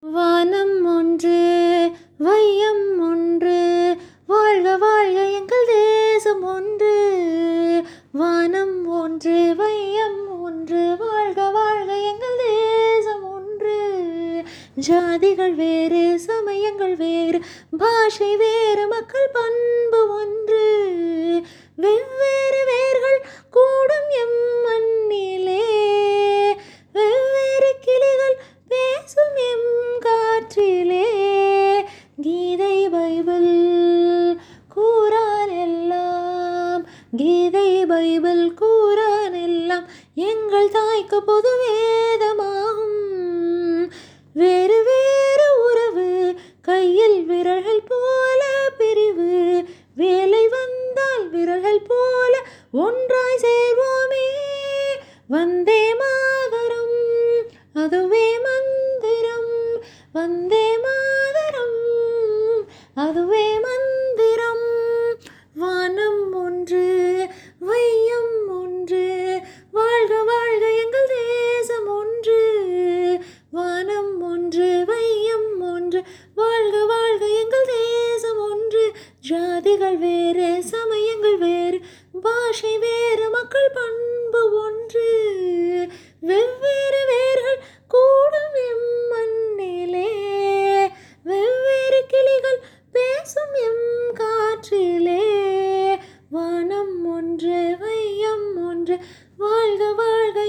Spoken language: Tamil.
வானம் ஒன்று வையம் ஒன்று வாழ்க வாழ்க எங்கள் தேசம் ஒன்று. வானம் ஒன்று வையம் ஒன்று வாழ்க வாழ்க எங்கள் தேசம் ஒன்று. ஜாதிகள் வேறு சமயங்கள் வேறு பாஷை வேறு மக்கள் கீதை பைபிள் கூறான் எல்லாம் எங்கள் தாய்க்கு பொது வேதமாகும் வேறு வேறு உறவு கையில் விரல்கள் போல பிரிவு வேலை வந்தால் விரல்கள் போல ஒன்றாய் சேர்வோமே. வந்தே மாதரம் அதுவே மந்திரம். வந்தே மாதரம் அதுவே வாழ்க வாழ்க எங்கள் தேசம் ஒன்று. ஜாதிகள் வேறு சமயங்கள் வேறு. பாஷை வேறு மக்கள் பண்பு ஒன்று. வெவ்வேறு வேர்கள் கூடும் எம்மண்ணிலே. வெவ்வேறு கிளிகள் பேசும் எம் காற்றிலே. வானம் ஒன்று வையம் ஒன்று. வாழ்க வாழ்க